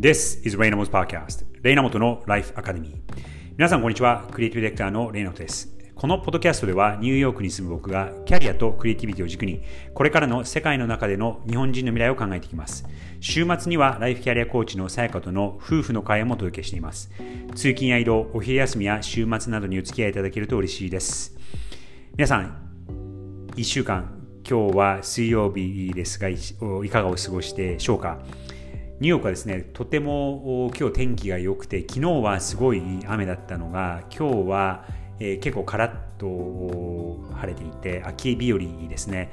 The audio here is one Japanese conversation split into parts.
This is Rainamo's Podcast レイナモトの Life Academy. 皆さんこんにちは。クリエイティブディレクターのレイナモトです。このポッドキャストではニューヨークに住む僕がキャリアとクリエイティビティを軸にこれからの世界の中での日本人の未来を考えていきます。週末にはライフキャリアコーチのさやかとの夫婦の会話もお届けしています。通勤や移動お昼休みや週末などにお付き合いいただけると嬉しいです。皆さん1週間今日は水曜日ですがいかがお過ごしでしょうか？ニューヨークはですねとても今日天気が良くて昨日はすごい雨だったのが今日は、えー、結構カラッと晴れていて秋日和ですね。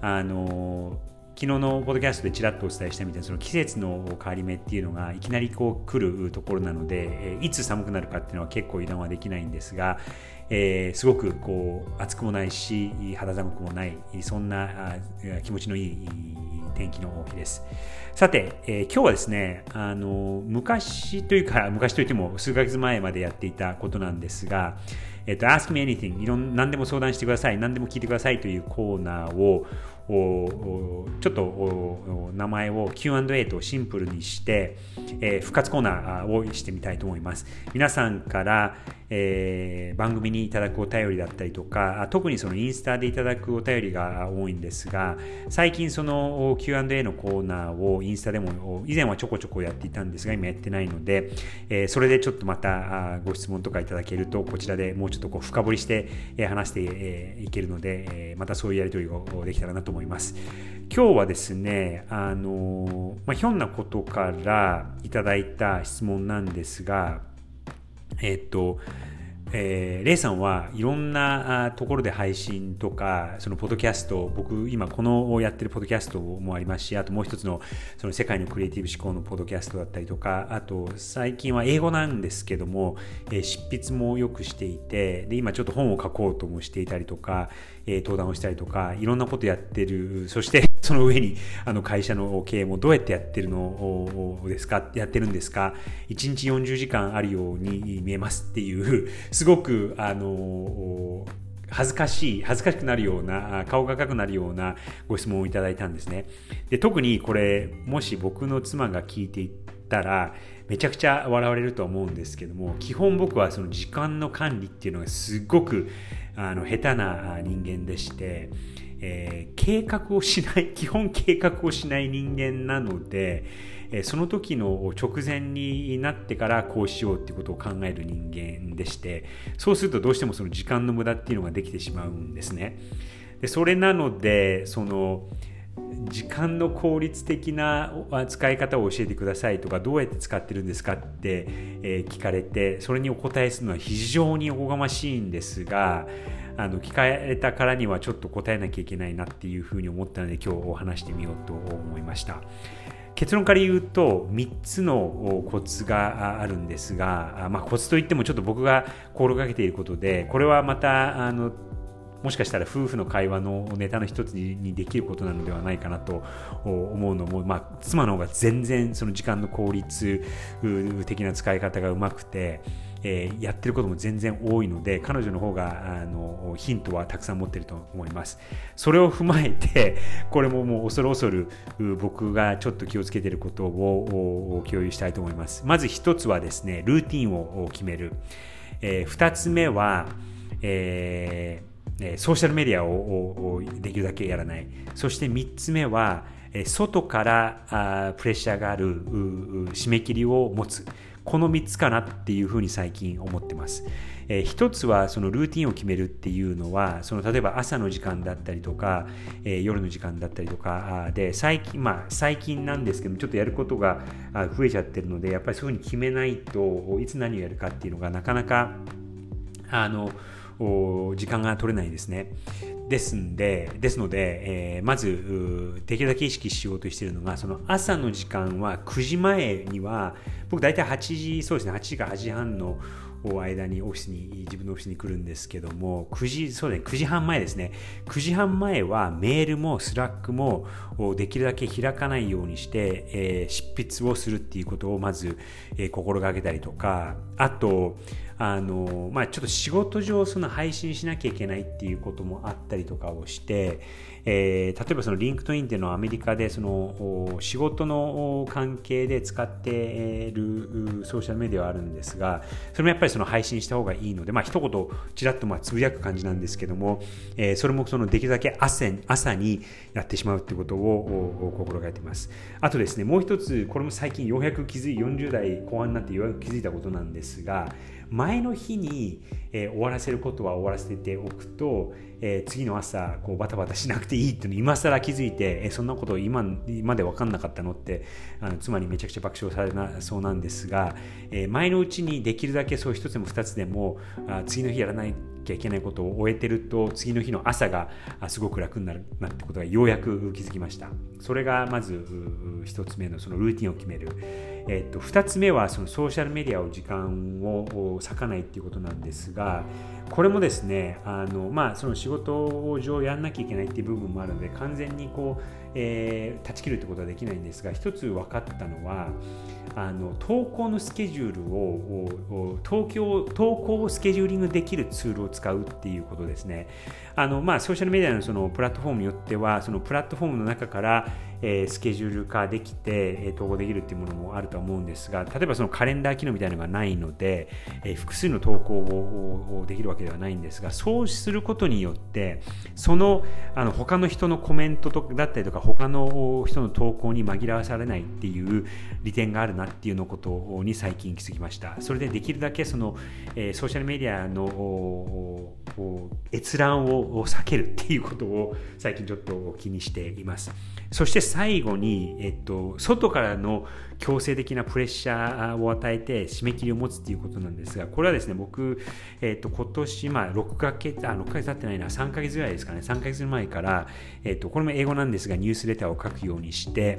あの昨日のポッドキャストでちらっとお伝えしたみたいなその季節の変わり目っていうのがいきなりこう来るところなので、えいつ寒くなるかっていうのは結構油断はできないんですが、えー、すごくこう暑くもないし肌寒くもないそんな気持ちのいい天気の日です。さて、えー、今日はですね、あの、昔というか、昔といっても数ヶ月前までやっていたことなんですが、えっ、ー、と、Ask Me Anything、いろん何でも相談してください、何でも聞いてくださいというコーナーを、ちょっと名前を Q&A とシンプルにして、えー、復活コーナーをしてみたいと思います。皆さんから、えー、番組にいただくお便りだったりとか、特にそのインスタでいただくお便りが多いんですが、最近その Q&A のコーナーをインスタでも以前はちょこちょこやっていたんですが、今やってないので、えー、それでちょっとまたご質問とかいただけると、こちらでもうちょっとこう深掘りして話していけるので、またそういうやり取りをできたらなと思います。思います。今日はですね、あの、まあ、ひょんなことからいただいた質問なんですが、えっと、えー、レイさんはいろんなところで配信とか、そのポッドキャスト、僕今このやってるポッドキャストもありますし、あともう一つのその世界のクリエイティブ思考のポッドキャストだったりとか、あと最近は英語なんですけども、えー、執筆もよくしていて、で、今ちょっと本を書こうともしていたりとか、えー、登壇をしたりとか、いろんなことやってる、そして その上にあの会社の経営もどうやってやってるのですか、やってるんですか、1日40時間あるように見えますっていうすごく、あの、恥ずかしい、恥ずかしくなるような、顔が赤くなるようなご質問をいただいたんですね。で特にこれ、もし僕の妻が聞いていったら、めちゃくちゃ笑われると思うんですけども、基本僕はその時間の管理っていうのがすごくあの下手な人間でして、えー、計画をしない、基本計画をしない人間なので、その時の直前になってからこうしようっていうことを考える人間でしてそうするとどうしてもその時間の無駄っていうのができてしまうんですね。でそれなのでその時間の効率的な使い方を教えてくださいとかどうやって使ってるんですかって、聞かれてそれにお答えするのは非常におこがましいんですがあの聞かれたからにはちょっと答えなきゃいけないなっていうふうに思ったので今日お話してみようと思いました。結論から言うと3つのコツがあるんですが、まあ、コツといってもちょっと僕が心がけていることでこれはまたあのもしかしたら夫婦の会話のネタの一つにできることなのではないかなと思うのも、まあ、妻の方が全然その時間の効率的な使い方がうまくて、えー、やってることも全然多いので彼女の方があのヒントはたくさん持ってると思います。それを踏まえてこれももう恐る恐る僕がちょっと気をつけてることを共有したいと思います。まず一つはですねルーティンを決める、えー、二つ目は、えー、ソーシャルメディアをできるだけやらないそして3つ目は外からプレッシャーがある締め切りを持つこの3つかなっていうふうに最近思ってます。えー、一つはそのルーティンを決めるっていうのはその例えば朝の時間だったりとか、え、夜の時間だったりとかで最近まあ最近なんですけどちょっとやることが増えちゃってるのでやっぱりそういうふうに決めないといつ何をやるかっていうのがなかなかあの時間が取れないですね。ですんで、ですので、えー、まず、できるだけ意識しようとしているのが、その朝の時間は9時前には、僕大体8時、そうですね、8時から8時半の間にオフィスに、自分のオフィスに来るんですけども、9時、そうですね、9時半前ですね。9時半前はメールも Slack もできるだけ開かないようにして、えー、執筆をするっていうことをまず、えー、心がけたりとか、あと、あの、まあ、ちょっと仕事上その配信しなきゃいけないっていうこともあったりとかをして、えー、例えばその LinkedIn っていうのはアメリカでその仕事の関係で使っているソーシャルメディアはあるんですが、それもやっぱりその配信した方がいいので、まあ一言ちらっとまあつぶやく感じなんですけども、えー、それもそのできるだけ朝朝にやってしまうってことを心がけています。あとですね、もう一つ、これも最近ようやく気づい、40代後半になってようやく気づいたことなんですが、前の日に、えー、終わらせることは終わらせておくと、えー、次の朝こうバタバタしなくていいっていうの今更気づいて、えー、そんなこと今今で分かんなかったのってあの妻にめちゃくちゃ爆笑されなそうなんですが、え、前のうちにできるだけそう一つでも二つでもあ次の日やらないきゃいけないことを終えてると次の日の朝がすごく楽になるなってことがようやく気づきました。それがまず一つ目のそのルーティンを決める、えっと、二つ目はそのソーシャルメディアを時間を割かないっていうことなんですがこれもですねあの、まあ、その仕事上やんなきゃいけないっていう部分もあるので完全にこう、えー、断ち切るってことはできないんですが一つ分かったのはあの投稿のスケジュールを東京投稿をスケジューリングできるツールを使うっていうことですね。あの、まあ、ソーシャルメディアのそのプラットフォームによってはそのプラットフォームの中からえー、スケジュール化できて、えー、統合できるっていうものもあると思うんですが例えばそのカレンダー機能みたいなのがないので、えー、複数の投稿をできるわけではないんですがそうすることによってそのあの他の人のコメントとだったりとか他の人の投稿に紛らわされないっていう利点があるなっていうのことに最近気づきました。それでできるだけその、えー、ソーシャルメディアの閲覧を避けるっていうことを最近ちょっと気にしています。そして最後に、えっと、外からの強制的なプレッシャーを与えて締め切りを持つっていうことなんですが、これはですね、僕、えっと、今年、まあ、6ヶ月、あ、6ヶ月経ってないな、3ヶ月ぐらいですかね、3ヶ月前から、えっと、これも英語なんですが、ニュースレターを書くようにして、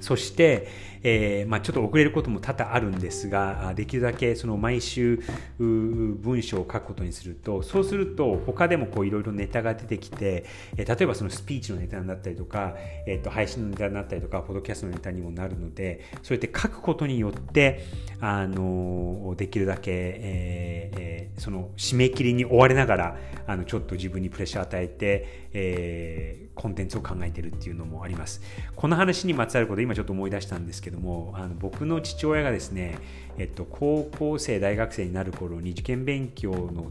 そして、えー、まあ、ちょっと遅れることも多々あるんですが、できるだけその毎週文章を書くことにすると、そうすると他でもいろいろネタが出てきて、え例えばそのスピーチのネタになったりとか、えー、と配信のネタになったりとか、ポッドキャストのネタにもなるので、そうやって書くことによって、あのできるだけ、ええー、その締め切りに追われながら、あのちょっと自分にプレッシャーを与えて、えー、コンテンツを考えてるっていうのもあります。この話にまつわること、今ちょっと思い出したんですけども、あの僕の父親がですね、えっと、高校生、大学生になる頃に受験勉強の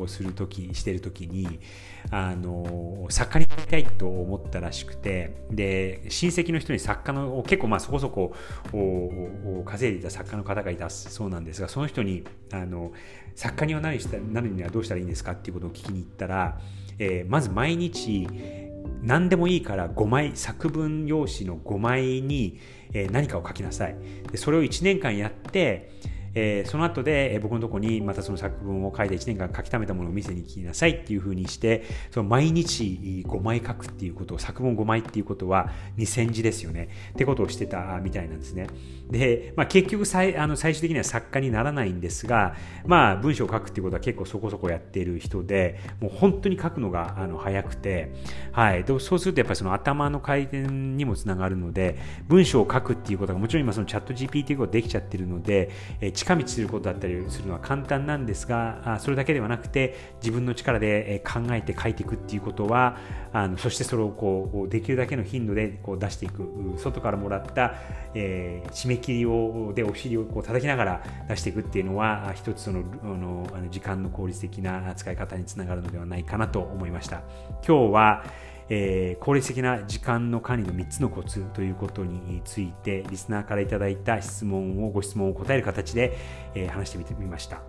をするとき、してるときに、あの、作家になりたいと思ったらしくて、で、親戚の人に作家の、結構まあそこそこ稼いでいた作家の方がいたそうなんですが、その人に、あの、作家にはなるにはどうしたらいいんですかっていうことを聞きに行ったら、えー、まず毎日何でもいいから5枚作文用紙の5枚に、何かを書きなさい。でそれを1年間やってえー、その後で、え僕のとこにまたその作文を書いて1年間書き溜めたものを見せに来なさいっていうふうにしてその毎日5枚書くっていうことを作文5枚っていうことは2000字ですよね。ってことをしてたみたいなんですね。で、まあ、結局最あの最終的には作家にならないんですが、まあ、文章を書くっていうことは結構そこそこやってる人でもう本当に書くのがあの早くて、はい、でそうするとやっぱりその頭の回転にもつながるので文章を書くっていうことがもちろん今そのチャット GPT ができちゃってるので、えー近道することだったりするのは簡単なんですがそれだけではなくて自分の力で考えて書いていくっていうことはあのそしてそれをこうできるだけの頻度でこう出していく外からもらった、えー、締め切りをでお尻をこう叩きながら出していくっていうのは一つそのあの時間の効率的な使い方につながるのではないかなと思いました。今日はえー、効率的な時間の管理の3つのコツということについてリスナーからいただいた質問をご質問を答える形で、えー、話してみてみました。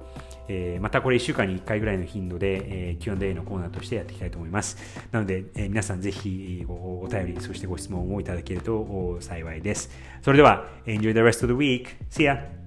えー、またこれ1週間に1回ぐらいの頻度で、えー、Q&A のコーナーとしてやっていきたいと思います。なので、えー、皆さんぜひお便り、そしてご質問をいただけると幸いです。それでは、Enjoy the rest of the week. See ya!